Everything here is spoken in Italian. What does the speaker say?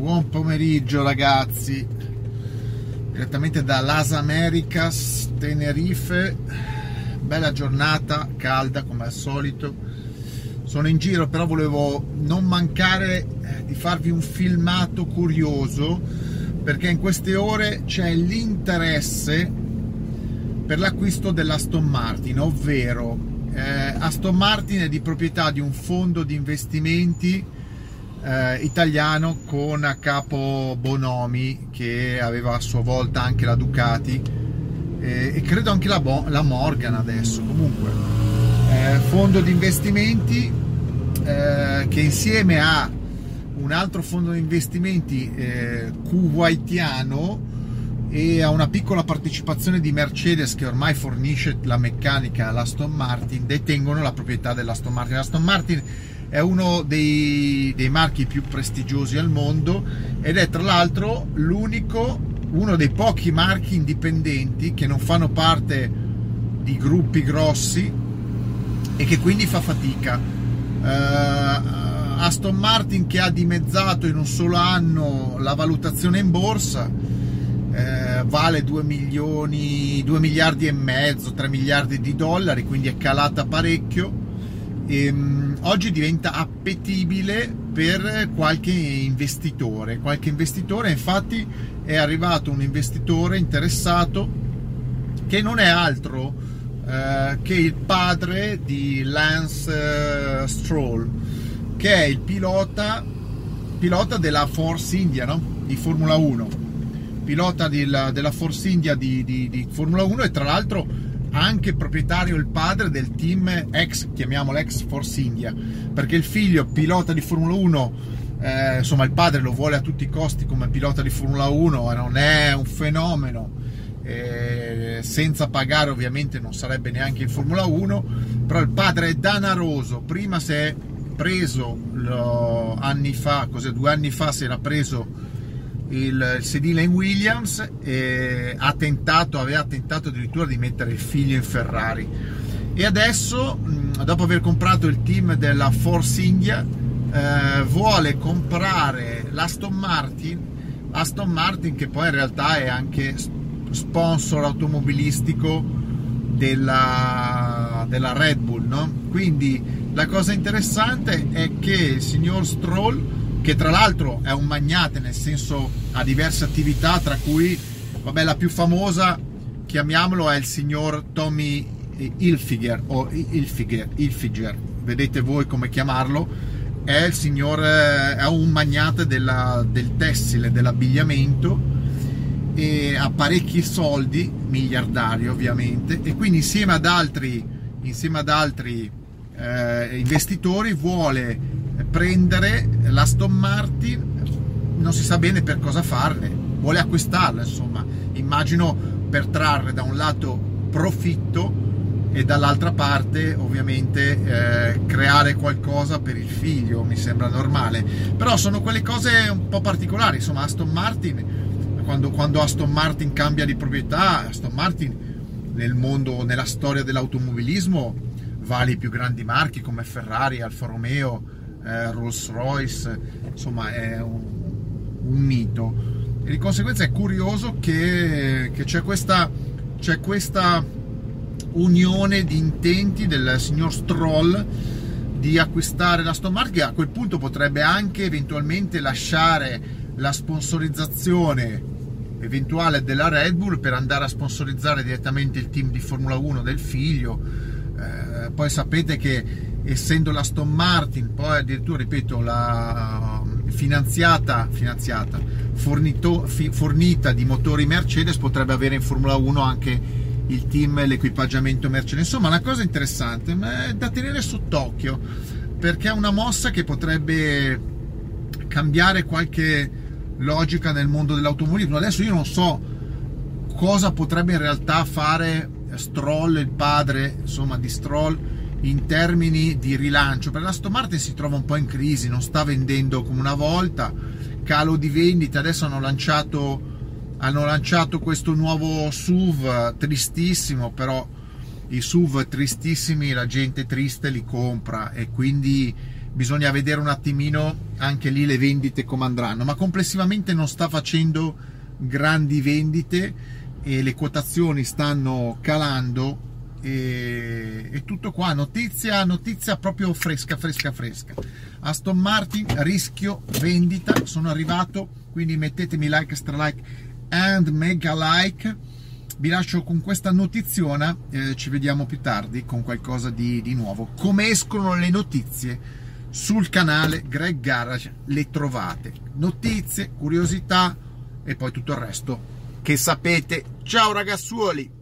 buon pomeriggio ragazzi, direttamente da Las Americas, Tenerife, bella giornata, calda come al solito, sono in giro però volevo non mancare eh, di farvi un filmato curioso perché in queste ore c'è l'interesse per l'acquisto dell'Aston Martin, ovvero eh, Aston Martin è di proprietà di un fondo di investimenti eh, italiano con a capo Bonomi che aveva a sua volta anche la Ducati eh, e credo anche la, Bo- la Morgan adesso comunque eh, fondo di investimenti eh, che insieme a un altro fondo di investimenti eh, kuwaitiano e a una piccola partecipazione di Mercedes che ormai fornisce la meccanica all'Aston Martin detengono la proprietà dell'Aston Martin. L'Aston Martin è uno dei, dei marchi più prestigiosi al mondo ed è tra l'altro uno dei pochi marchi indipendenti che non fanno parte di gruppi grossi e che quindi fa fatica. Uh, Aston Martin che ha dimezzato in un solo anno la valutazione in borsa eh, vale 2 milioni 2 miliardi e mezzo 3 miliardi di dollari quindi è calata parecchio e, um, oggi diventa appetibile per qualche investitore. Qualche investitore, infatti, è arrivato un investitore interessato che non è altro eh, che il padre di Lance eh, Stroll, che è il pilota, pilota della Force India no? di Formula 1, pilota della, della Force India di, di, di Formula 1 e tra l'altro anche proprietario il padre del team ex, chiamiamolo ex Force India, perché il figlio pilota di Formula 1, eh, insomma il padre lo vuole a tutti i costi come pilota di Formula 1, non è un fenomeno, eh, senza pagare ovviamente non sarebbe neanche in Formula 1, però il padre è danaroso, prima si è preso lo, anni fa, cos'è, due anni fa si era preso il, sedile in Williams e ha tentato, aveva tentato addirittura di mettere il figlio in Ferrari e adesso dopo aver comprato il team della Force India eh, vuole comprare l'Aston Martin Aston Martin che poi in realtà è anche sponsor automobilistico della, della Red Bull no? quindi la cosa interessante è che il signor Stroll che tra l'altro è un magnate, nel senso ha diverse attività, tra cui, vabbè, la più famosa, chiamiamolo, è il signor Tommy Hilfiger, o Hilfiger, Hilfiger vedete voi come chiamarlo, è il signor, è un magnate della, del tessile, dell'abbigliamento, e ha parecchi soldi, miliardario ovviamente, e quindi insieme ad altri, insieme ad altri eh, investitori vuole prendere l'Aston Martin, non si sa bene per cosa farne, vuole acquistarla, insomma, immagino per trarre da un lato profitto e dall'altra parte ovviamente eh, creare qualcosa per il figlio, mi sembra normale. Però sono quelle cose un po' particolari, insomma Aston Martin, quando, quando Aston Martin cambia di proprietà, Aston Martin nel mondo, nella storia dell'automobilismo vale i più grandi marchi come Ferrari, Alfa Romeo, eh, Rolls Royce, insomma è un, un, mito. E di conseguenza è curioso che, che c'è, questa, c'è questa unione di intenti del signor Stroll di acquistare la Aston Martin, a quel punto potrebbe anche eventualmente lasciare la sponsorizzazione eventuale della Red Bull per andare a sponsorizzare direttamente il team di Formula 1 del figlio. Eh, poi sapete che essendo la Aston Martin, poi addirittura, ripeto, la finanziata, finanziata fornito, fi, fornita di motori Mercedes, potrebbe avere in Formula 1 anche il team, l'equipaggiamento Mercedes. Insomma, una cosa interessante, ma è da tenere sott'occhio, perché è una mossa che potrebbe cambiare qualche logica nel mondo dell'automobilismo. Adesso io non so cosa potrebbe in realtà fare Stroll, il padre insomma, di Stroll, in termini di rilancio, perché l'Aston Martin si trova un po' in crisi, non sta vendendo come una volta, calo di vendite, adesso hanno lanciato, hanno lanciato questo nuovo SUV tristissimo, però i SUV tristissimi la gente triste li compra e quindi bisogna vedere un attimino anche lì le vendite come andranno, ma complessivamente non sta facendo grandi vendite e le quotazioni stanno calando e, e tutto qua, notizia, notizia proprio fresca, fresca, fresca. Aston Martin, rischio vendita, sono arrivato, quindi mettetemi like, stra like and mega like. Vi lascio con questa notiziona, eh, ci vediamo più tardi con qualcosa di, di nuovo. Come escono le notizie sul canale Greg Garage le trovate. Notizie, curiosità e poi tutto il resto che sapete. Ciao ragazzuoli!